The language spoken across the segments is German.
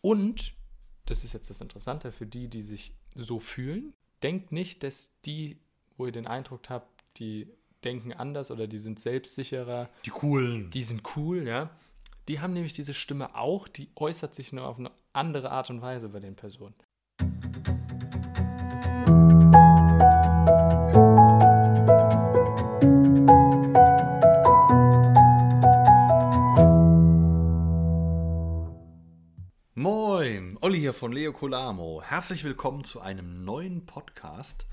Und, das ist jetzt das Interessante, für die, die sich so fühlen, denkt nicht, dass die, wo ihr den Eindruck habt, die denken anders oder die sind selbstsicherer. Die coolen. Die sind cool, ja. Die haben nämlich diese Stimme auch, die äußert sich nur auf eine andere Art und Weise bei den Personen. Hier von Leo Colamo. Herzlich willkommen zu einem neuen Podcast.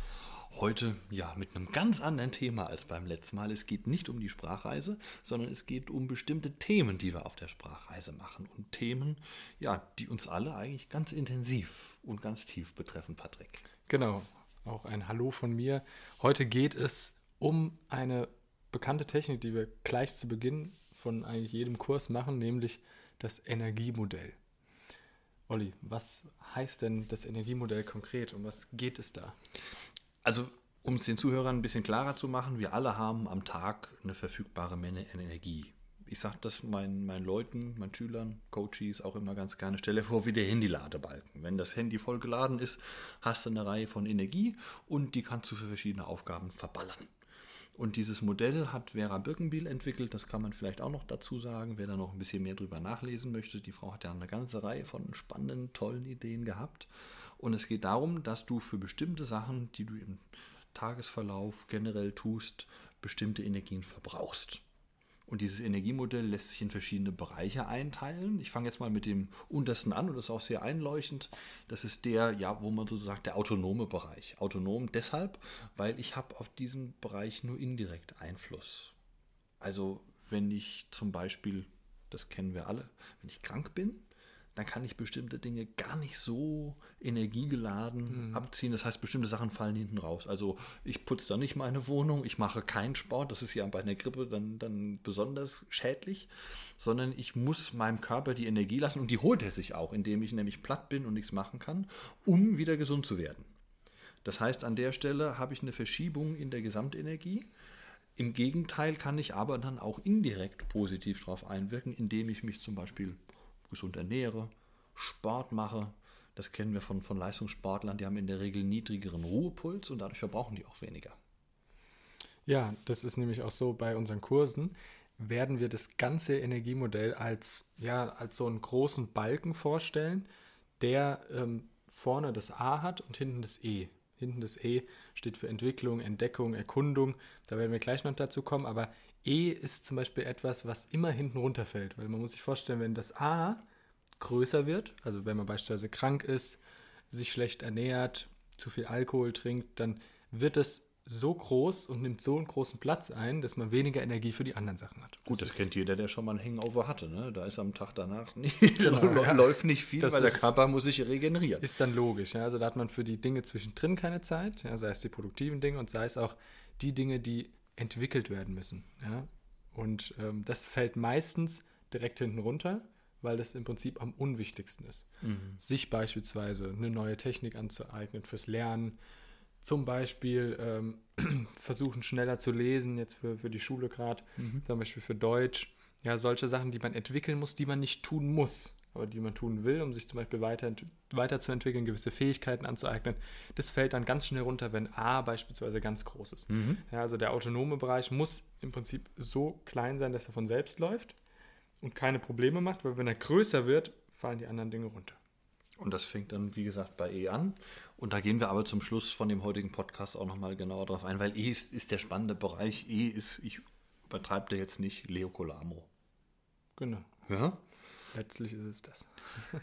Heute ja mit einem ganz anderen Thema als beim letzten Mal. Es geht nicht um die Sprachreise, sondern es geht um bestimmte Themen, die wir auf der Sprachreise machen. Und Themen, ja, die uns alle eigentlich ganz intensiv und ganz tief betreffen, Patrick. Genau, auch ein Hallo von mir. Heute geht es um eine bekannte Technik, die wir gleich zu Beginn von eigentlich jedem Kurs machen, nämlich das Energiemodell. Olli, was heißt denn das Energiemodell konkret? Um was geht es da? Also, um es den Zuhörern ein bisschen klarer zu machen, wir alle haben am Tag eine verfügbare Menge Energie. Ich sage das meinen, meinen Leuten, meinen Schülern, Coaches auch immer ganz gerne. Stelle vor wie der Handy-Ladebalken. Wenn das Handy voll geladen ist, hast du eine Reihe von Energie und die kannst du für verschiedene Aufgaben verballern. Und dieses Modell hat Vera Birkenbiel entwickelt, das kann man vielleicht auch noch dazu sagen, wer da noch ein bisschen mehr drüber nachlesen möchte. Die Frau hat ja eine ganze Reihe von spannenden, tollen Ideen gehabt. Und es geht darum, dass du für bestimmte Sachen, die du im Tagesverlauf generell tust, bestimmte Energien verbrauchst. Und dieses Energiemodell lässt sich in verschiedene Bereiche einteilen. Ich fange jetzt mal mit dem untersten an und das ist auch sehr einleuchtend. Das ist der, ja, wo man so sagt, der autonome Bereich. Autonom deshalb, weil ich habe auf diesen Bereich nur indirekt Einfluss. Also wenn ich zum Beispiel, das kennen wir alle, wenn ich krank bin, dann kann ich bestimmte Dinge gar nicht so energiegeladen mhm. abziehen. Das heißt, bestimmte Sachen fallen hinten raus. Also ich putze da nicht meine Wohnung, ich mache keinen Sport, das ist ja bei einer Grippe dann, dann besonders schädlich, sondern ich muss meinem Körper die Energie lassen und die holt er sich auch, indem ich nämlich platt bin und nichts machen kann, um wieder gesund zu werden. Das heißt, an der Stelle habe ich eine Verschiebung in der Gesamtenergie. Im Gegenteil kann ich aber dann auch indirekt positiv darauf einwirken, indem ich mich zum Beispiel gesund ernähre, Sport mache. Das kennen wir von, von Leistungssportlern, die haben in der Regel niedrigeren Ruhepuls und dadurch verbrauchen die auch weniger. Ja, das ist nämlich auch so bei unseren Kursen werden wir das ganze Energiemodell als, ja, als so einen großen Balken vorstellen, der ähm, vorne das A hat und hinten das E. Hinten das E steht für Entwicklung, Entdeckung, Erkundung. Da werden wir gleich noch dazu kommen. Aber E ist zum Beispiel etwas, was immer hinten runterfällt, weil man muss sich vorstellen, wenn das A größer wird, also wenn man beispielsweise krank ist, sich schlecht ernährt, zu viel Alkohol trinkt, dann wird es so groß und nimmt so einen großen Platz ein, dass man weniger Energie für die anderen Sachen hat. Gut, das, das kennt jeder, der schon mal ein Hangover hatte. Ne? Da ist am Tag danach nicht, genau, ja. läuft nicht viel, das weil ist, der Körper muss sich regenerieren. Ist dann logisch. Ja? Also da hat man für die Dinge zwischendrin keine Zeit, ja? sei es die produktiven Dinge und sei es auch die Dinge, die entwickelt werden müssen. Ja? Und ähm, das fällt meistens direkt hinten runter, weil das im Prinzip am unwichtigsten ist. Mhm. Sich beispielsweise eine neue Technik anzueignen fürs Lernen, zum Beispiel ähm, versuchen schneller zu lesen, jetzt für, für die Schule gerade, mhm. zum Beispiel für Deutsch. Ja, solche Sachen, die man entwickeln muss, die man nicht tun muss aber die man tun will, um sich zum Beispiel weiter, weiterzuentwickeln, gewisse Fähigkeiten anzueignen, das fällt dann ganz schnell runter, wenn A beispielsweise ganz groß ist. Mhm. Ja, also der autonome Bereich muss im Prinzip so klein sein, dass er von selbst läuft und keine Probleme macht, weil wenn er größer wird, fallen die anderen Dinge runter. Und das fängt dann, wie gesagt, bei E an. Und da gehen wir aber zum Schluss von dem heutigen Podcast auch nochmal genauer drauf ein, weil E ist, ist der spannende Bereich. E ist, ich übertreibe da jetzt nicht, Leo Colamo. Genau. Ja? Letztlich ist es das.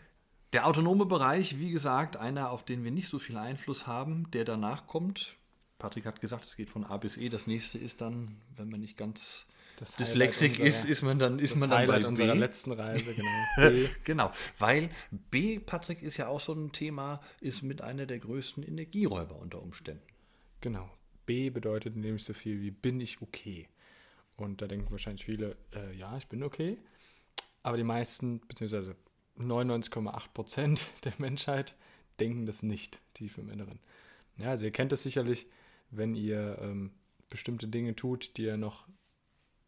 Der autonome Bereich, wie gesagt, einer, auf den wir nicht so viel Einfluss haben, der danach kommt. Patrick hat gesagt, es geht von A bis E. Das nächste ist dann, wenn man nicht ganz das Dyslexic ist, ist man dann, ist man dann bei unserer B. letzten Reise, genau. genau, weil B, Patrick, ist ja auch so ein Thema, ist mit einer der größten Energieräuber unter Umständen. Genau. B bedeutet nämlich so viel wie bin ich okay. Und da denken wahrscheinlich viele, äh, ja, ich bin okay. Aber die meisten, beziehungsweise 99,8 Prozent der Menschheit denken das nicht tief im Inneren. Ja, also ihr kennt das sicherlich, wenn ihr ähm, bestimmte Dinge tut, die ihr noch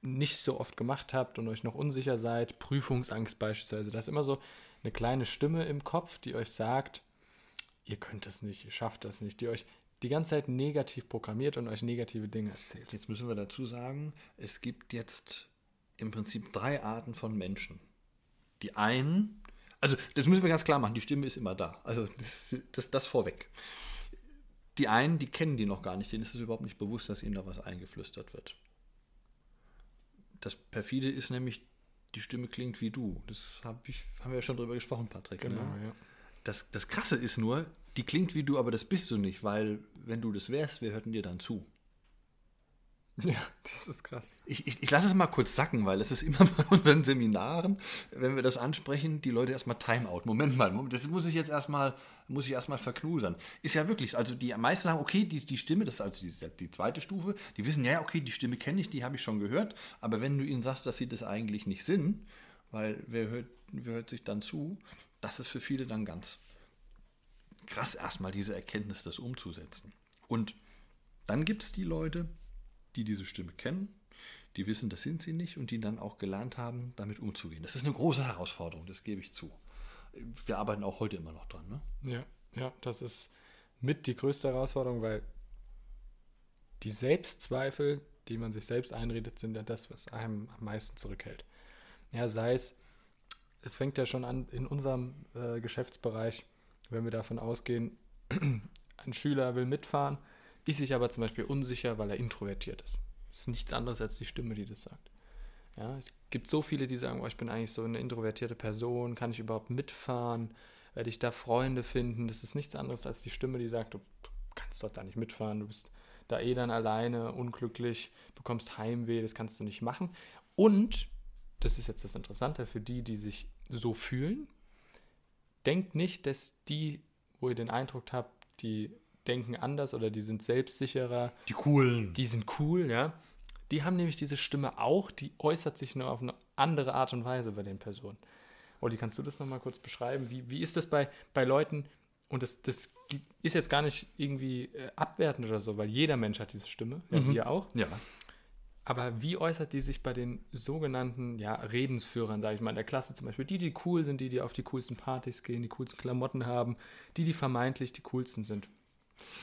nicht so oft gemacht habt und euch noch unsicher seid, Prüfungsangst beispielsweise, da ist immer so eine kleine Stimme im Kopf, die euch sagt, ihr könnt es nicht, ihr schafft das nicht, die euch die ganze Zeit negativ programmiert und euch negative Dinge erzählt. Jetzt müssen wir dazu sagen, es gibt jetzt im Prinzip drei Arten von Menschen. Die einen, also das müssen wir ganz klar machen, die Stimme ist immer da. Also das, das, das vorweg. Die einen, die kennen die noch gar nicht, denen ist es überhaupt nicht bewusst, dass ihnen da was eingeflüstert wird. Das perfide ist nämlich, die Stimme klingt wie du. Das hab ich, haben wir ja schon drüber gesprochen, Patrick. Genau, ne? ja. Das, das Krasse ist nur, die klingt wie du, aber das bist du nicht, weil wenn du das wärst, wir hörten dir dann zu. Ja, das ist krass. Ich, ich, ich lasse es mal kurz sacken, weil es ist immer bei unseren Seminaren, wenn wir das ansprechen, die Leute erstmal Timeout. Moment mal, Moment, das muss ich jetzt erstmal, muss ich erstmal verknusern. Ist ja wirklich, also die meisten sagen, okay, die, die Stimme, das ist also die, die zweite Stufe, die wissen, ja, okay, die Stimme kenne ich, die habe ich schon gehört, aber wenn du ihnen sagst, dass sie das eigentlich nicht sind, weil wer hört, wer hört sich dann zu, das ist für viele dann ganz krass, erstmal diese Erkenntnis, das umzusetzen. Und dann gibt es die Leute, die diese Stimme kennen, die wissen, das sind sie nicht und die dann auch gelernt haben, damit umzugehen. Das ist eine große Herausforderung, das gebe ich zu. Wir arbeiten auch heute immer noch dran. Ne? Ja, ja, das ist mit die größte Herausforderung, weil die Selbstzweifel, die man sich selbst einredet, sind ja das, was einem am meisten zurückhält. Ja, sei es, es fängt ja schon an in unserem äh, Geschäftsbereich, wenn wir davon ausgehen, ein Schüler will mitfahren, ist sich aber zum Beispiel unsicher, weil er introvertiert ist. Das ist nichts anderes als die Stimme, die das sagt. Ja, es gibt so viele, die sagen, oh, ich bin eigentlich so eine introvertierte Person, kann ich überhaupt mitfahren, werde ich da Freunde finden? Das ist nichts anderes als die Stimme, die sagt, du, du kannst doch da nicht mitfahren, du bist da eh dann alleine, unglücklich, bekommst Heimweh, das kannst du nicht machen. Und, das ist jetzt das Interessante für die, die sich so fühlen, denkt nicht, dass die, wo ihr den Eindruck habt, die denken anders oder die sind selbstsicherer, Die coolen. die sind cool, ja. Die haben nämlich diese Stimme auch, die äußert sich nur auf eine andere Art und Weise bei den Personen. Olli, kannst du das nochmal kurz beschreiben? Wie, wie ist das bei, bei Leuten, und das, das ist jetzt gar nicht irgendwie äh, abwertend oder so, weil jeder Mensch hat diese Stimme, ja, wir auch. Ja. Aber wie äußert die sich bei den sogenannten ja, Redensführern, sage ich mal, in der Klasse zum Beispiel? Die, die cool sind, die, die auf die coolsten Partys gehen, die coolsten Klamotten haben, die, die vermeintlich die coolsten sind.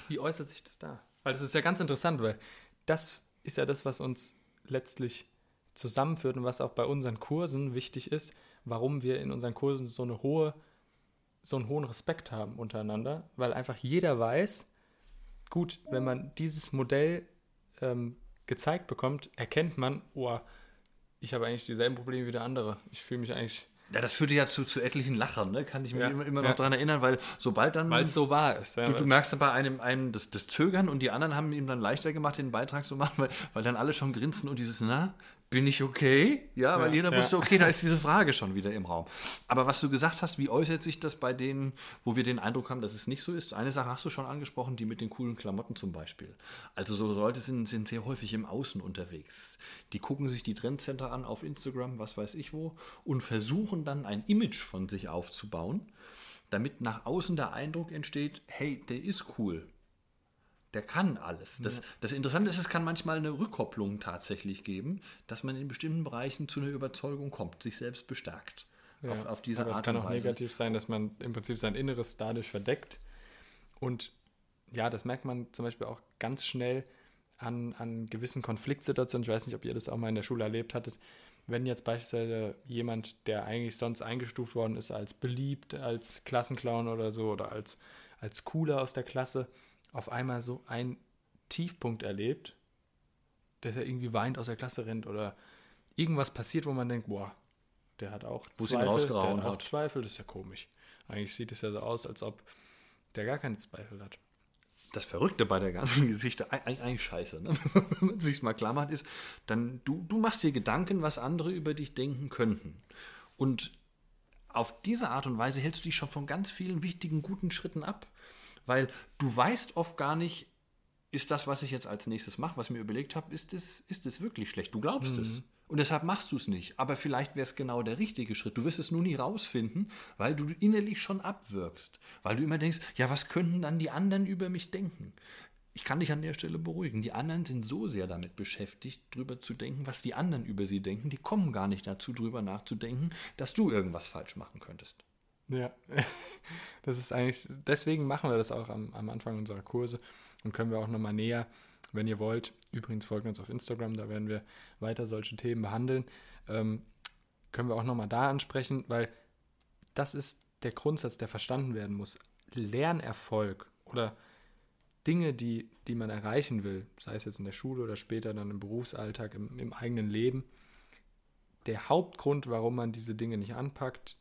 Wie äußert sich das da? Weil das ist ja ganz interessant, weil das ist ja das, was uns letztlich zusammenführt und was auch bei unseren Kursen wichtig ist, warum wir in unseren Kursen so eine hohe, so einen hohen Respekt haben untereinander, weil einfach jeder weiß, gut, wenn man dieses Modell ähm, gezeigt bekommt, erkennt man, oh, ich habe eigentlich dieselben Probleme wie der andere. Ich fühle mich eigentlich, Ja, das führte ja zu, zu etlichen Lachern, ne? kann ich mich Ja, immer, immer ja. noch daran erinnern, weil sobald dann. weil es so wahr ist. Ja, Du, du merkst dann bei einem, einem das, das Zögern und die anderen haben ihm dann leichter gemacht, den Beitrag zu machen, weil, weil dann alle schon grinsen und dieses, na, bin ich okay? Ja, weil Ja, jeder ja. wusste, okay, da ist diese Frage schon wieder im Raum. Aber was du gesagt hast, wie äußert sich das bei denen, wo wir den Eindruck haben, dass es nicht so ist? Eine Sache hast du schon angesprochen, die mit den coolen Klamotten zum Beispiel. Also so Leute sind, sind sehr häufig im Außen unterwegs. Die gucken sich die Trendcenter an auf Instagram, was weiß ich wo, und versuchen dann ein Image von sich aufzubauen, damit nach außen der Eindruck entsteht, hey, der ist cool. Der kann alles. Das, das Interessante ist, es kann manchmal eine Rückkopplung tatsächlich geben, dass man in bestimmten Bereichen zu einer Überzeugung kommt, sich selbst bestärkt. Ja, auf, auf diese aber Art es kann auch Weise. negativ sein, dass man im Prinzip sein Inneres dadurch verdeckt. Und ja, das merkt man zum Beispiel auch ganz schnell an, an gewissen Konfliktsituationen. Ich weiß nicht, ob ihr das auch mal in der Schule erlebt hattet. Wenn jetzt beispielsweise jemand, der eigentlich sonst eingestuft worden ist als beliebt, als Klassenclown oder so oder als, als cooler aus der Klasse, auf einmal so einen Tiefpunkt erlebt, dass er irgendwie weint aus der Klasse rennt oder irgendwas passiert, wo man denkt, boah, der hat auch ihn Zweifel, rausgehauen der hat. Auch hat. Zweifel, das ist ja komisch. Eigentlich sieht es ja so aus, als ob der gar keine Zweifel hat. das Verrückte bei der ganzen Geschichte, eig- eig- eigentlich scheiße, ne? wenn man sich mal klar macht, ist, dann du, du machst dir Gedanken, was andere über dich denken könnten. Und auf diese Art und Weise hältst du dich schon von ganz vielen wichtigen, guten Schritten ab. Weil du weißt oft gar nicht, ist das, was ich jetzt als nächstes mache, was ich mir überlegt habe, ist es, ist es wirklich schlecht? Du glaubst es. Und deshalb machst du es nicht. Aber vielleicht wäre es genau der richtige Schritt. Du wirst es nur nie rausfinden, weil du innerlich schon abwirkst. Weil du immer denkst, ja, was könnten dann die anderen über mich denken? Ich kann dich an der Stelle beruhigen. Die anderen sind so sehr damit beschäftigt, drüber zu denken, was die anderen über sie denken. Die kommen gar nicht dazu, drüber nachzudenken, dass du irgendwas falsch machen könntest. Ja, das ist eigentlich, deswegen machen wir das auch am, am Anfang unserer Kurse und können wir auch nochmal näher, wenn ihr wollt, übrigens folgt uns auf Instagram, da werden wir weiter solche Themen behandeln, ähm, können wir auch nochmal da ansprechen, weil das ist der Grundsatz, der verstanden werden muss. Lernerfolg oder Dinge, die, die man erreichen will, sei es jetzt in der Schule oder später dann im Berufsalltag, im, im eigenen Leben, der Hauptgrund, warum man diese Dinge nicht anpackt,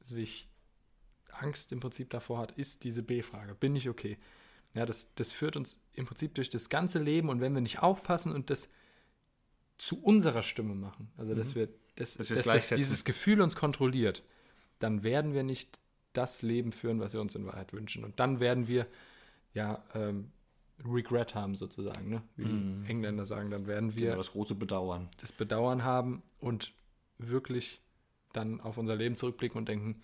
sich Angst im Prinzip davor hat, ist diese B-Frage. Bin ich okay? Ja, das, das führt uns im Prinzip durch das ganze Leben und wenn wir nicht aufpassen und das zu unserer Stimme machen, also dass mhm. wir, das, dass, dass, dass dieses Gefühl uns kontrolliert, dann werden wir nicht das Leben führen, was wir uns in Wahrheit wünschen. Und dann werden wir ja ähm, Regret haben sozusagen, ne? wie mm. Engländer sagen, dann werden wir genau, das große Bedauern. Das Bedauern haben und wirklich dann auf unser Leben zurückblicken und denken,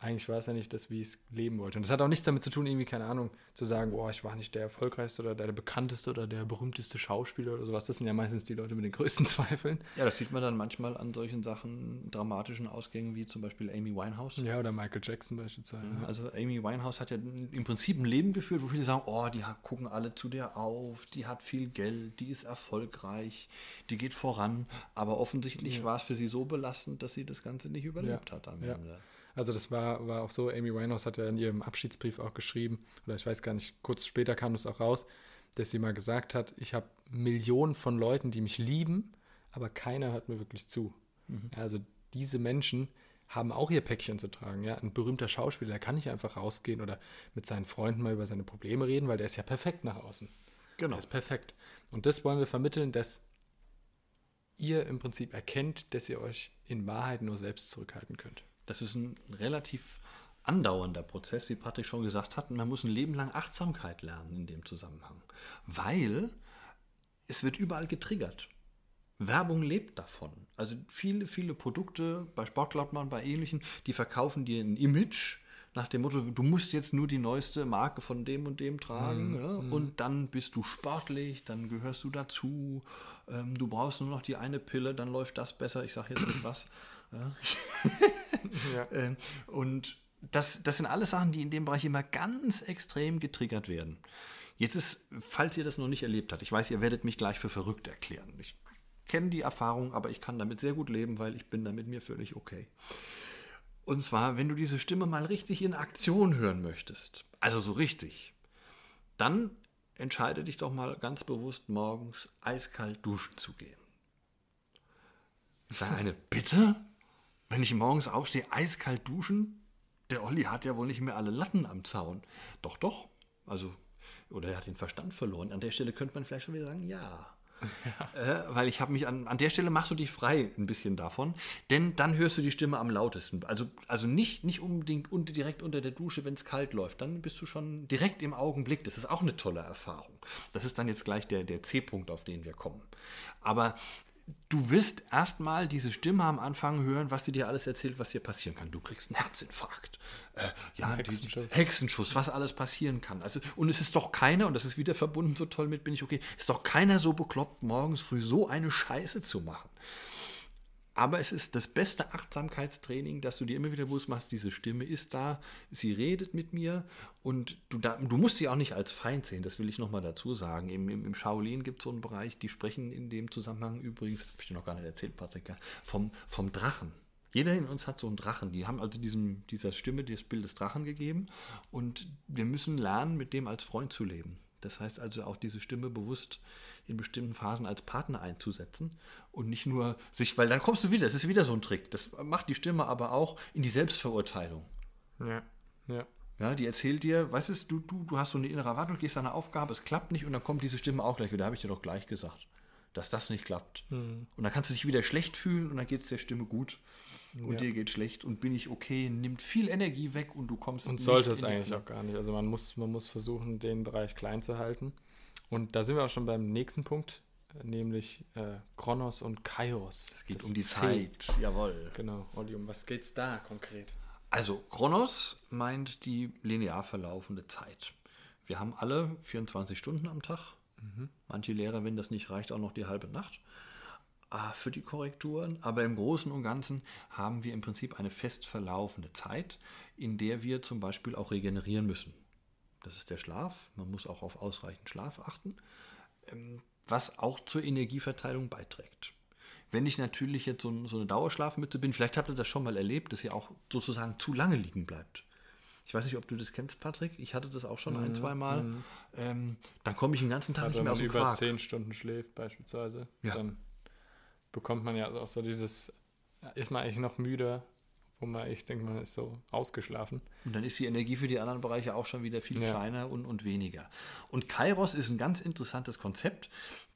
eigentlich war es ja nicht das, wie ich es leben wollte. Und das hat auch nichts damit zu tun, irgendwie, keine Ahnung, zu sagen, boah, ich war nicht der erfolgreichste oder der, bekannteste oder der berühmteste Schauspieler oder sowas. Das sind ja meistens die Leute mit den größten Zweifeln. Ja, das sieht man dann manchmal an solchen Sachen, dramatischen Ausgängen, wie zum Beispiel Amy Winehouse. Ja, oder Michael Jackson beispielsweise. Ja, also Amy Winehouse hat ja im Prinzip ein Leben geführt, wo viele sagen, oh, die gucken alle zu der auf, die hat viel Geld, die ist erfolgreich, die geht voran. Aber offensichtlich ja. war es für sie so belastend, dass sie das Ganze nicht überlebt ja. hat am Ende. Also das war, war auch so, Amy Winehouse hat ja in ihrem Abschiedsbrief auch geschrieben, oder ich weiß gar nicht, kurz später kam das auch raus, dass sie mal gesagt hat, ich habe Millionen von Leuten, die mich lieben, aber keiner hört mir wirklich zu. Mhm. Also diese Menschen haben auch ihr Päckchen zu tragen. Ja? Ein berühmter Schauspieler, der kann nicht einfach rausgehen oder mit seinen Freunden mal über seine Probleme reden, weil der ist ja perfekt nach außen. Genau. Der ist perfekt. Und das wollen wir vermitteln, dass ihr im Prinzip erkennt, dass ihr euch in Wahrheit nur selbst zurückhalten könnt. Das ist ein relativ andauernder Prozess, wie Patrick schon gesagt hat. man muss ein Leben lang Achtsamkeit lernen in dem Zusammenhang. Weil es wird überall getriggert. Werbung lebt davon. Also viele, viele Produkte bei Sportklappmann, bei ähnlichen, die verkaufen dir ein Image nach dem Motto, du musst jetzt nur die neueste Marke von dem und dem tragen mm, ja, mm. und dann bist du sportlich, dann gehörst du dazu, ähm, du brauchst nur noch die eine Pille, dann läuft das besser, ich sage jetzt nicht was. Ja. Ähm, und das, das sind alles Sachen, die in dem Bereich immer ganz extrem getriggert werden. Jetzt ist, falls ihr das noch nicht erlebt habt, ich weiß, ihr werdet mich gleich für verrückt erklären. Ich kenne die Erfahrung, aber ich kann damit sehr gut leben, weil ich bin damit mir völlig okay. Und zwar, wenn du diese Stimme mal richtig in Aktion hören möchtest, also so richtig, dann entscheide dich doch mal ganz bewusst morgens eiskalt duschen zu gehen. Sage eine, bitte? Wenn ich morgens aufstehe, eiskalt duschen? Der Olli hat ja wohl nicht mehr alle Latten am Zaun. Doch, doch. Also, oder er hat den Verstand verloren. An der Stelle könnte man vielleicht schon wieder sagen, ja. ja. Äh, weil ich habe mich an, an der Stelle machst du dich frei ein bisschen davon, denn dann hörst du die Stimme am lautesten. Also, also nicht, nicht unbedingt unter, direkt unter der Dusche, wenn es kalt läuft. Dann bist du schon direkt im Augenblick. Das ist auch eine tolle Erfahrung. Das ist dann jetzt gleich der, der C-Punkt, auf den wir kommen. Aber du wirst erstmal diese Stimme am Anfang hören, was sie dir alles erzählt, was dir passieren kann. Du kriegst einen Herzinfarkt, äh, ja, Hexenschuss. Hexenschuss, was alles passieren kann. Also, und es ist doch keiner, und das ist wieder verbunden so toll mit, bin ich okay, ist doch keiner so bekloppt, morgens früh so eine Scheiße zu machen. Aber es ist das beste Achtsamkeitstraining, dass du dir immer wieder bewusst machst, diese Stimme ist da, sie redet mit mir und du, da, du musst sie auch nicht als Feind sehen, das will ich nochmal dazu sagen. Im, im, im Shaolin gibt es so einen Bereich, die sprechen in dem Zusammenhang übrigens, habe ich dir noch gar nicht erzählt, Patrick, vom, vom Drachen. Jeder in uns hat so einen Drachen. Die haben also diesem, dieser Stimme das Bild des Drachen gegeben und wir müssen lernen, mit dem als Freund zu leben. Das heißt also auch diese Stimme bewusst in bestimmten Phasen als Partner einzusetzen und nicht nur sich, weil dann kommst du wieder, das ist wieder so ein Trick. Das macht die Stimme aber auch in die Selbstverurteilung. Ja, ja. Ja, die erzählt dir, weißt du, du, du hast so eine innere Erwartung, gehst an eine Aufgabe, es klappt nicht und dann kommt diese Stimme auch gleich wieder, habe ich dir doch gleich gesagt, dass das nicht klappt. Mhm. Und dann kannst du dich wieder schlecht fühlen und dann geht es der Stimme gut und ja. dir geht schlecht und bin ich okay, nimmt viel Energie weg und du kommst Und sollte es eigentlich auch gar nicht. Also man muss, man muss versuchen, den Bereich klein zu halten. Und da sind wir auch schon beim nächsten Punkt, nämlich äh, Kronos und Kairos. Es geht das um die C. Zeit, jawohl. Genau, Olli, um was geht es da konkret? Also Kronos meint die linear verlaufende Zeit. Wir haben alle 24 Stunden am Tag. Mhm. Manche Lehrer, wenn das nicht reicht, auch noch die halbe Nacht. Für die Korrekturen, aber im Großen und Ganzen haben wir im Prinzip eine fest verlaufende Zeit, in der wir zum Beispiel auch regenerieren müssen. Das ist der Schlaf. Man muss auch auf ausreichend Schlaf achten, ähm, was auch zur Energieverteilung beiträgt. Wenn ich natürlich jetzt so, so eine Dauerschlafmütze bin, vielleicht habt ihr das schon mal erlebt, dass ihr auch sozusagen zu lange liegen bleibt. Ich weiß nicht, ob du das kennst, Patrick. Ich hatte das auch schon ein, zwei Mal. Ähm, dann komme ich den ganzen Tag Also nicht wenn mehr man aus dem über Quark. zehn Stunden schläft beispielsweise, Ja. dann bekommt man ja auch so dieses, ist man eigentlich noch müde, wo man, ich denke, man ist so ausgeschlafen. Und dann ist die Energie für die anderen Bereiche auch schon wieder viel Ja. kleiner und, und weniger. Und Kairos ist ein ganz interessantes Konzept.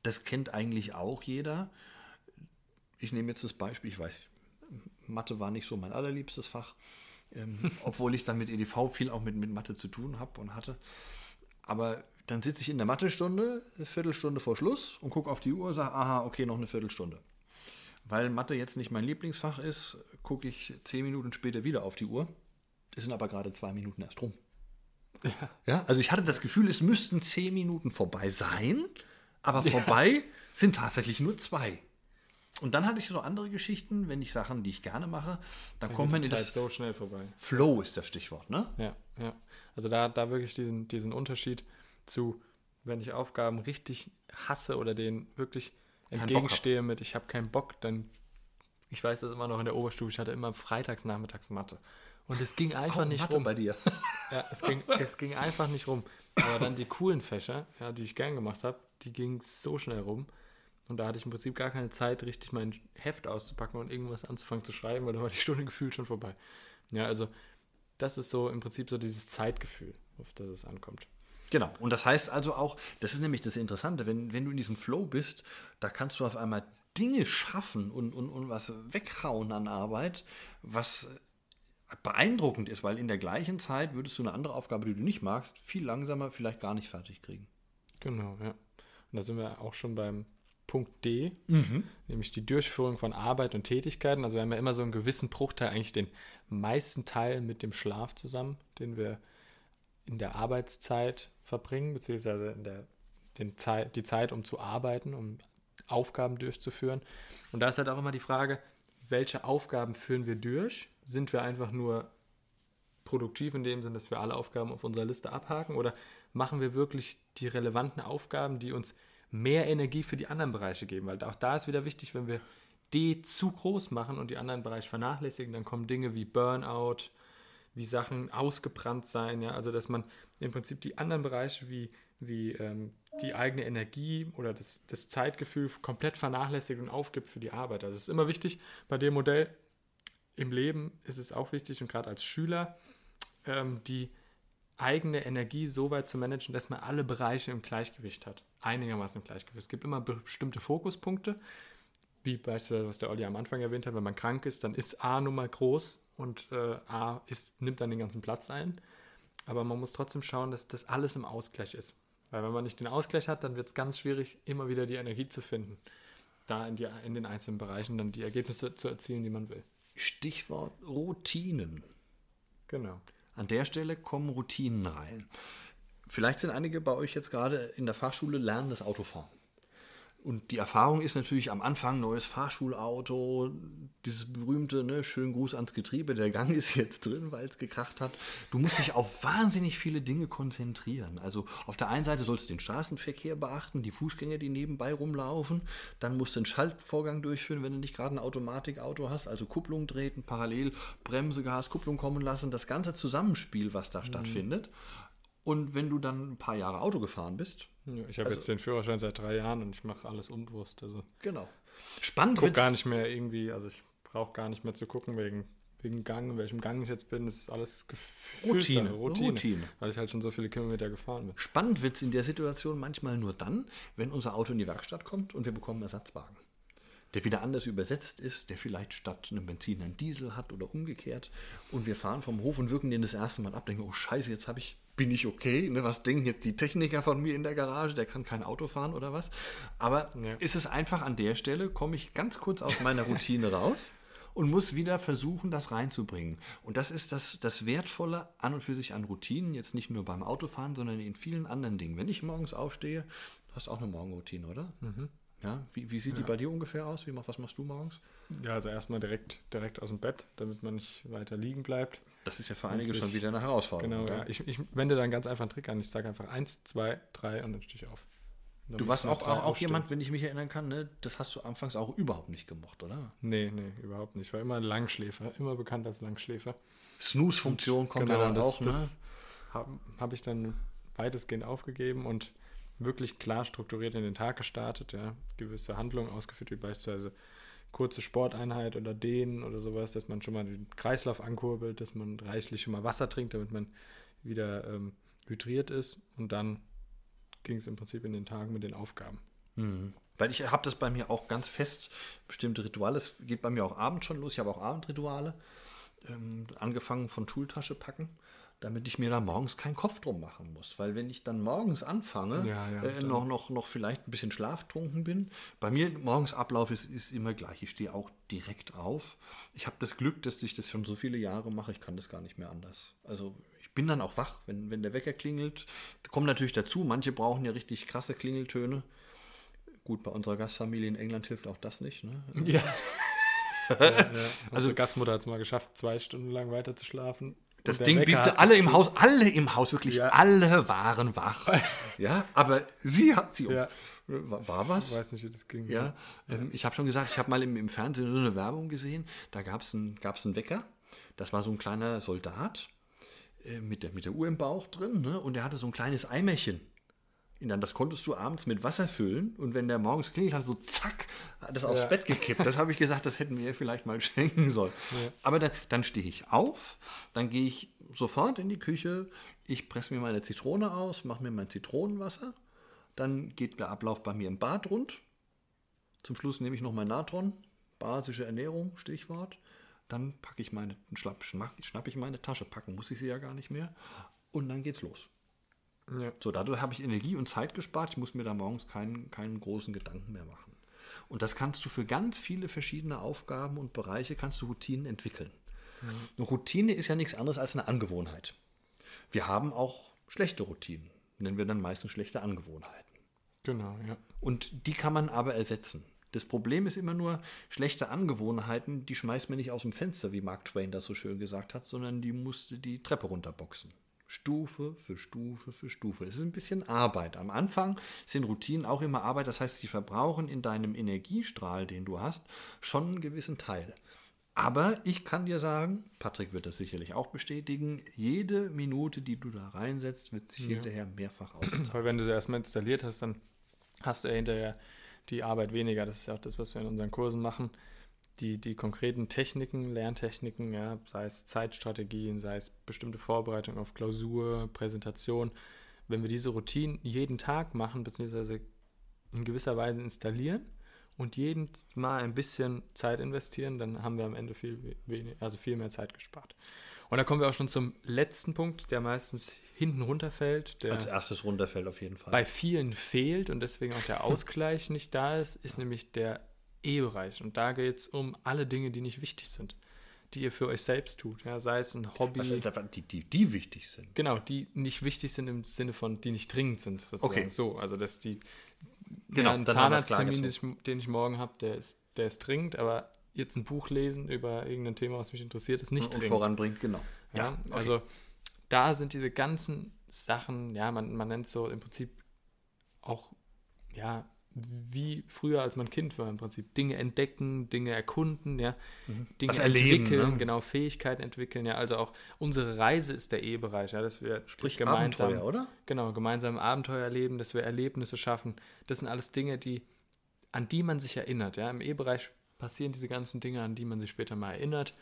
Das kennt eigentlich auch jeder. Ich nehme jetzt das Beispiel, ich weiß, Mathe war nicht so mein allerliebstes Fach, ähm, obwohl ich dann mit EDV viel auch mit, mit Mathe zu tun habe und hatte. Aber dann sitze ich in der Mathestunde, eine Viertelstunde vor Schluss und gucke auf die Uhr und sage, aha, okay, noch eine Viertelstunde. Weil Mathe jetzt nicht mein Lieblingsfach ist, gucke ich zehn Minuten später wieder auf die Uhr. Es sind aber gerade zwei Minuten erst rum. Ja. also ich hatte das Gefühl, es müssten zehn Minuten vorbei sein, aber vorbei sind tatsächlich nur zwei. Und dann hatte ich so andere Geschichten, wenn ich Sachen, die ich gerne mache, dann, Dann kommt man die in Zeit das so schnell vorbei. Flow ist das Stichwort, ne? Ja, ja. Also da, da wirklich diesen, diesen Unterschied zu, wenn ich Aufgaben richtig hasse oder denen wirklich. Entgegenstehe mit, ich habe keinen Bock, dann, ich weiß das immer noch in der Oberstufe, ich hatte immer freitags nachmittags Mathe. Und es ging einfach nicht Mathe rum. bei dir. Ja, es ging, es ging einfach nicht rum. Aber dann die coolen Fächer, ja, die ich gern gemacht habe, die gingen so schnell rum. Und da hatte ich im Prinzip gar keine Zeit, richtig mein Heft auszupacken und irgendwas anzufangen zu schreiben, weil da war die Stunde gefühlt schon vorbei. Ja, also das ist so im Prinzip so dieses Zeitgefühl, auf das es ankommt. Genau. Und das heißt also auch, das ist nämlich das Interessante, wenn, wenn du in diesem Flow bist, da kannst du auf einmal Dinge schaffen und, und, und was weghauen an Arbeit, was beeindruckend ist, weil in der gleichen Zeit würdest du eine andere Aufgabe, die du nicht magst, viel langsamer vielleicht gar nicht fertig kriegen. Genau, ja. Und da sind wir auch schon beim Punkt D, nämlich die Durchführung von Arbeit und Tätigkeiten. Also wir haben ja immer so einen gewissen Bruchteil, eigentlich den meisten Teil mit dem Schlaf zusammen, den wir in der Arbeitszeit verbringen, beziehungsweise in der, den Zeit, die Zeit, um zu arbeiten, um Aufgaben durchzuführen. Und da ist halt auch immer die Frage, welche Aufgaben führen wir durch? Sind wir einfach nur produktiv in dem Sinne, dass wir alle Aufgaben auf unserer Liste abhaken oder machen wir wirklich die relevanten Aufgaben, die uns mehr Energie für die anderen Bereiche geben? Weil auch da ist wieder wichtig, wenn wir D zu groß machen und die anderen Bereiche vernachlässigen, dann kommen Dinge wie Burnout, wie Sachen ausgebrannt sein, ja, also dass man im Prinzip die anderen Bereiche wie, wie ähm, die eigene Energie oder das, das Zeitgefühl komplett vernachlässigt und aufgibt für die Arbeit. Also es ist immer wichtig bei dem Modell, im Leben ist es auch wichtig und gerade als Schüler ähm, die eigene Energie so weit zu managen, dass man alle Bereiche im Gleichgewicht hat. Einigermaßen im Gleichgewicht. Es gibt immer bestimmte Fokuspunkte, wie beispielsweise, was der Olli am Anfang erwähnt hat, wenn man krank ist, dann ist A Nummer groß und äh, A ist, nimmt dann den ganzen Platz ein. Aber man muss trotzdem schauen, dass das alles im Ausgleich ist. Weil wenn man nicht den Ausgleich hat, dann wird es ganz schwierig, immer wieder die Energie zu finden, da in, die, in den einzelnen Bereichen dann die Ergebnisse zu erzielen, die man will. Stichwort Routinen. Genau. An der Stelle kommen Routinen rein. Vielleicht sind einige bei euch jetzt gerade in der Fahrschule lernen das Autofahren. Und die Erfahrung ist natürlich am Anfang neues Fahrschulauto, dieses berühmte, ne, schönen Gruß ans Getriebe, der Gang ist jetzt drin, weil es gekracht hat. Du musst dich auf wahnsinnig viele Dinge konzentrieren. Also auf der einen Seite sollst du den Straßenverkehr beachten, die Fußgänger, die nebenbei rumlaufen. Dann musst du einen Schaltvorgang durchführen, wenn du nicht gerade ein Automatikauto hast, also Kupplung treten, parallel Bremse, Gas, Kupplung kommen lassen. Das ganze Zusammenspiel, was da stattfindet. Und wenn du dann ein paar Jahre Auto gefahren bist, Ja, ich habe Also- jetzt den Führerschein seit drei Jahren und ich mache alles unbewusst. Also genau. Spannend guck wird's- gar nicht mehr irgendwie, also ich brauche gar nicht mehr zu gucken wegen, wegen Gang, in welchem Gang ich jetzt bin. Das ist alles Routine, Routine, Routine. Weil ich halt schon so viele Kilometer gefahren bin. Spannend wird es in der Situation manchmal nur dann, wenn unser Auto in die Werkstatt kommt und wir bekommen einen Ersatzwagen. Der wieder anders übersetzt ist, der vielleicht statt einem Benzin einen Diesel hat oder umgekehrt. Und wir fahren vom Hof und wirken den das erste Mal ab, denken, oh Scheiße, jetzt habe ich, bin ich okay? Ne, was denken jetzt die Techniker von mir in der Garage? Der kann kein Auto fahren oder was? Aber Ja. ist es einfach an der Stelle, komme ich ganz kurz aus meiner Routine raus und muss wieder versuchen, das reinzubringen. Und das ist das, das Wertvolle an und für sich an Routinen, jetzt nicht nur beim Autofahren, sondern in vielen anderen Dingen. Wenn ich morgens aufstehe, du hast auch eine Morgenroutine, oder? Ja, wie, wie sieht die bei dir ungefähr aus? Wie, was machst du morgens? Ja, also erstmal direkt, direkt aus dem Bett, damit man nicht weiter liegen bleibt. Das ist ja für einige schon wieder eine Herausforderung. Genau, ja. ja. Ich, ich wende dann ganz einfach einen Trick an. Ich sage einfach eins, zwei, drei und dann stehe ich auf. Du warst auch, auch, auch jemand, wenn ich mich erinnern kann, ne, das hast du anfangs auch überhaupt nicht gemocht, oder? Nee, nee, überhaupt nicht. Ich war immer ein Langschläfer, immer bekannt als Langschläfer. Snooze-Funktion kommt ja Genau, dann das, auch, ne? das habe hab ich dann weitestgehend aufgegeben und wirklich klar strukturiert in den Tag gestartet, ja. Gewisse Handlungen ausgeführt, wie beispielsweise kurze Sporteinheit oder Dehnen oder sowas, dass man schon mal den Kreislauf ankurbelt, dass man reichlich schon mal Wasser trinkt, damit man wieder ähm, hydriert ist und dann ging es im Prinzip in den Tagen mit den Aufgaben. Mhm. Weil ich habe das bei mir auch ganz fest, bestimmte Rituale. Es geht bei mir auch abends schon los. Ich habe auch Abendrituale. Ähm, angefangen von Schultasche packen, damit ich mir da morgens keinen Kopf drum machen muss. Weil wenn ich dann morgens anfange, Ja, ja, äh, noch, noch, noch vielleicht ein bisschen schlaftrunken bin, bei mir morgens Ablauf ist, ist immer gleich. Ich stehe auch direkt auf. Ich habe das Glück, dass ich das schon so viele Jahre mache, ich kann das gar nicht mehr anders. Also ich bin dann auch wach, wenn, wenn der Wecker klingelt. Kommt natürlich dazu, manche brauchen ja richtig krasse Klingeltöne. Gut, bei unserer Gastfamilie in England hilft auch das nicht. Ne? Ja. ja, ja. Also Gastmutter hat es mal geschafft, zwei Stunden lang weiter zu schlafen. Das Ding Wecker bliebte hat alle im Haus, alle im Haus, wirklich Ja. alle waren wach. ja, aber sie hat sie. Ja. War, war was? Ich weiß nicht, wie das ging. Ja, ähm, ich habe schon gesagt, ich habe mal im, im Fernsehen so eine Werbung gesehen, da gab es einen, gab's einen Wecker, das war so ein kleiner Soldat äh, mit, der, mit der Uhr im Bauch drin ne? und der hatte so ein kleines Eimerchen. Und dann, das konntest du abends mit Wasser füllen und wenn der morgens klingelt hat, so zack, hat das aufs Ja. Bett gekippt. Das habe ich gesagt, das hätten wir vielleicht mal schenken sollen. Aber dann, dann stehe ich auf, dann gehe ich sofort in die Küche, ich presse mir meine Zitrone aus, mache mir mein Zitronenwasser, dann geht der Ablauf bei mir im Bad rund. Zum Schluss nehme ich noch mein Natron, basische Ernährung, Stichwort. Dann packe ich meine, schnapp, schnapp ich meine Tasche, packen muss ich sie ja gar nicht mehr. Und dann geht's los. Ja. So, dadurch habe ich Energie und Zeit gespart. Ich muss mir da morgens keinen, keinen großen Gedanken mehr machen. Und das kannst du für ganz viele verschiedene Aufgaben und Bereiche, kannst du Routinen entwickeln. Eine Routine ist ja nichts anderes als eine Angewohnheit. Wir haben auch schlechte Routinen, nennen wir dann meistens schlechte Angewohnheiten. Genau, ja. Und die kann man aber ersetzen. Das Problem ist immer nur, schlechte Angewohnheiten, die schmeißt man nicht aus dem Fenster, wie Mark Twain das so schön gesagt hat, sondern die musste die Treppe runterboxen. Stufe für Stufe für Stufe. Es ist ein bisschen Arbeit. Am Anfang sind Routinen auch immer Arbeit, das heißt, sie verbrauchen in deinem Energiestrahl, den du hast, schon einen gewissen Teil. Aber ich kann dir sagen, Patrick wird das sicherlich auch bestätigen, jede Minute, die du da reinsetzt, wird sich hinterher mehrfach auszahlen. Weil wenn du sie erstmal installiert hast, dann hast du ja hinterher die Arbeit weniger. Das ist ja auch das, was wir in unseren Kursen machen. Die, die konkreten Techniken, Lerntechniken, ja, sei es Zeitstrategien, sei es bestimmte Vorbereitung auf Klausur, Präsentation, wenn wir diese Routinen jeden Tag machen, beziehungsweise in gewisser Weise installieren und jeden Mal ein bisschen Zeit investieren, dann haben wir am Ende viel, wenig, also viel mehr Zeit gespart. Und da kommen wir auch schon zum letzten Punkt, der meistens hinten runterfällt. Der Als erstes runterfällt auf jeden Fall. bei vielen fehlt und deswegen auch der Ausgleich nicht da ist, ist nämlich der E-Bereich. Und da geht es um alle Dinge, die nicht wichtig sind, die ihr für euch selbst tut. Ja, sei es ein Hobby. Also, die, die, die wichtig sind. Genau, die nicht wichtig sind im Sinne von, die nicht dringend sind, sozusagen. Okay. So, also dass die Genau, ja, ein Zahnarzttermin, den ich, morgen habe, der ist, der ist dringend, aber jetzt ein Buch lesen über irgendein Thema, was mich interessiert, ist nicht und dringend. voranbringt, genau. Ja, okay. also da sind diese ganzen Sachen, ja, man, man nennt es so im Prinzip auch, ja, wie früher, als man Kind war, im Prinzip Dinge entdecken, Dinge erkunden, ja, Dinge Mhm. Das Erleben, entwickeln, ne? genau, Fähigkeiten entwickeln, ja, also auch unsere Reise ist der E-Bereich, ja, dass wir Sprich gemeinsam, Abenteuer, oder? genau, gemeinsam Abenteuer erleben, dass wir Erlebnisse schaffen, das sind alles Dinge, die, an die man sich erinnert, ja, im E-Bereich passieren diese ganzen Dinge, an die man sich später mal erinnert,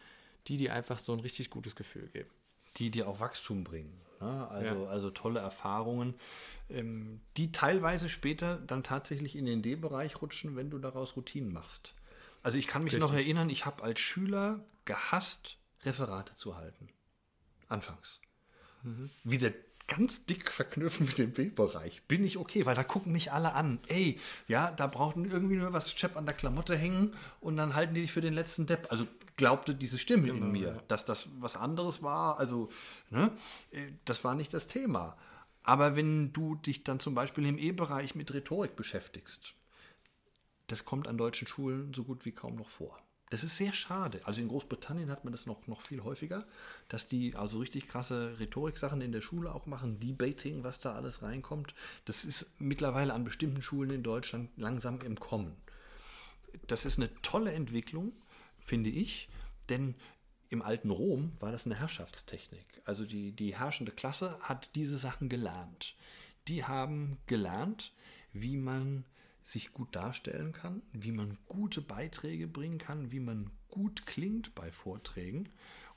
die, die einfach so ein richtig gutes Gefühl geben. Die dir auch Wachstum bringen. Ne? Also, Ja. also tolle Erfahrungen, ähm, die teilweise später dann tatsächlich in den D-Bereich rutschen, wenn du daraus Routinen machst. Also ich kann mich noch Richtig. erinnern, ich habe als Schüler gehasst, Referate zu halten. Anfangs. Mhm. Wieder ganz dick verknüpft mit dem B-Bereich. Bin ich okay, weil da gucken mich alle an. Ey, ja, da brauchten irgendwie nur was Chap an der Klamotte hängen und dann halten die dich für den letzten Depp. Also glaubte diese Stimme in mir, ja. dass das was anderes war. Also, ne, äh, das war nicht das Thema. Aber wenn du dich dann zum Beispiel im E-Bereich mit Rhetorik beschäftigst, das kommt an deutschen Schulen so gut wie kaum noch vor. Das ist sehr schade. Also in Großbritannien hat man das noch, noch viel häufiger, dass die also richtig krasse Rhetorik-Sachen in der Schule auch machen, Debating, was da alles reinkommt. Das ist mittlerweile an bestimmten Schulen in Deutschland langsam im Kommen. Das ist eine tolle Entwicklung, finde ich, denn im alten Rom war das eine Herrschaftstechnik. Also die, die herrschende Klasse hat diese Sachen gelernt. Die haben gelernt, wie man sich gut darstellen kann, wie man gute Beiträge bringen kann, wie man gut klingt bei Vorträgen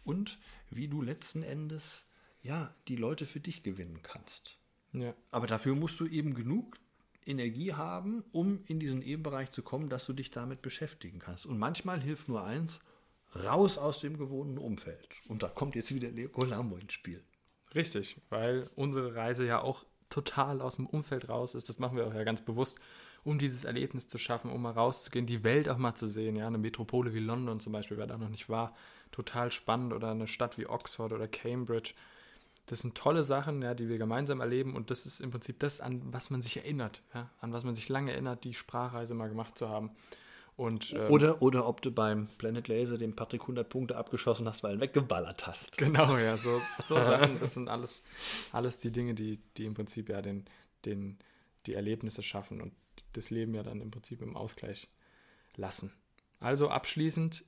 und wie du letzten Endes ja die Leute für dich gewinnen kannst. Ja. Aber dafür musst du eben genug Energie haben, um in diesen E-Bereich zu kommen, dass du dich damit beschäftigen kannst. Und manchmal hilft nur eins, raus aus dem gewohnten Umfeld. Und da kommt jetzt wieder Leo Colamo ins Spiel. Richtig, weil unsere Reise ja auch total aus dem Umfeld raus ist. Das machen wir auch ja ganz bewusst um dieses Erlebnis zu schaffen, um mal rauszugehen, die Welt auch mal zu sehen. Ja, eine Metropole wie London zum Beispiel, wer da noch nicht war, total spannend. Oder eine Stadt wie Oxford oder Cambridge. Das sind tolle Sachen, ja, die wir gemeinsam erleben und das ist im Prinzip das, an was man sich erinnert, ja, an was man sich lange erinnert, die Sprachreise mal gemacht zu haben. Und, ähm, oder, oder ob du beim Planet Laser dem Patrick 100 Punkte abgeschossen hast, weil du weggeballert hast. Genau, ja, so, so Sachen, das sind alles, alles die Dinge, die, die im Prinzip ja den, den, die Erlebnisse schaffen und das Leben ja dann im Prinzip im Ausgleich lassen. Also abschließend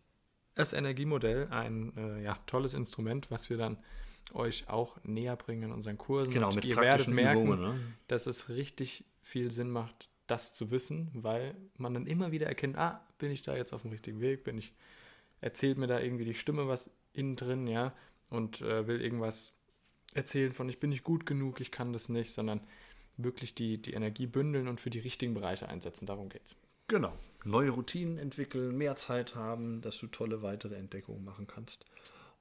das Energiemodell, ein äh, ja, tolles Instrument, was wir dann euch auch näher bringen in unseren Kursen. Genau, und mit ihr werdet merken, Übungen, ne? dass es richtig viel Sinn macht, das zu wissen, weil man dann immer wieder erkennt, ah, bin ich da jetzt auf dem richtigen Weg, bin ich, erzählt mir da irgendwie die Stimme was innen drin, ja, und äh, will irgendwas erzählen von, ich bin nicht gut genug, ich kann das nicht, sondern wirklich die, die Energie bündeln und für die richtigen Bereiche einsetzen. Darum geht's. Genau. Neue Routinen entwickeln, mehr Zeit haben, dass du tolle weitere Entdeckungen machen kannst.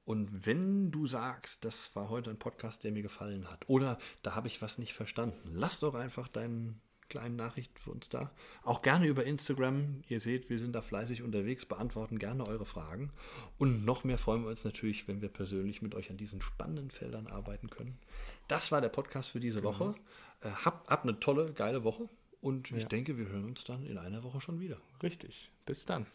Und wenn du sagst, das war heute ein Podcast, der mir gefallen hat, oder da habe ich was nicht verstanden, lass doch einfach deinen kleinen Nachrichten für uns da. Auch gerne über Instagram. Ihr seht, wir sind da fleißig unterwegs, beantworten gerne eure Fragen. Und noch mehr freuen wir uns natürlich, wenn wir persönlich mit euch an diesen spannenden Feldern arbeiten können. Das war der Podcast für diese genau. Woche. Äh, habt, habt eine tolle, geile Woche. Und ich ja. denke, wir hören uns dann in einer Woche schon wieder. Richtig. Bis dann.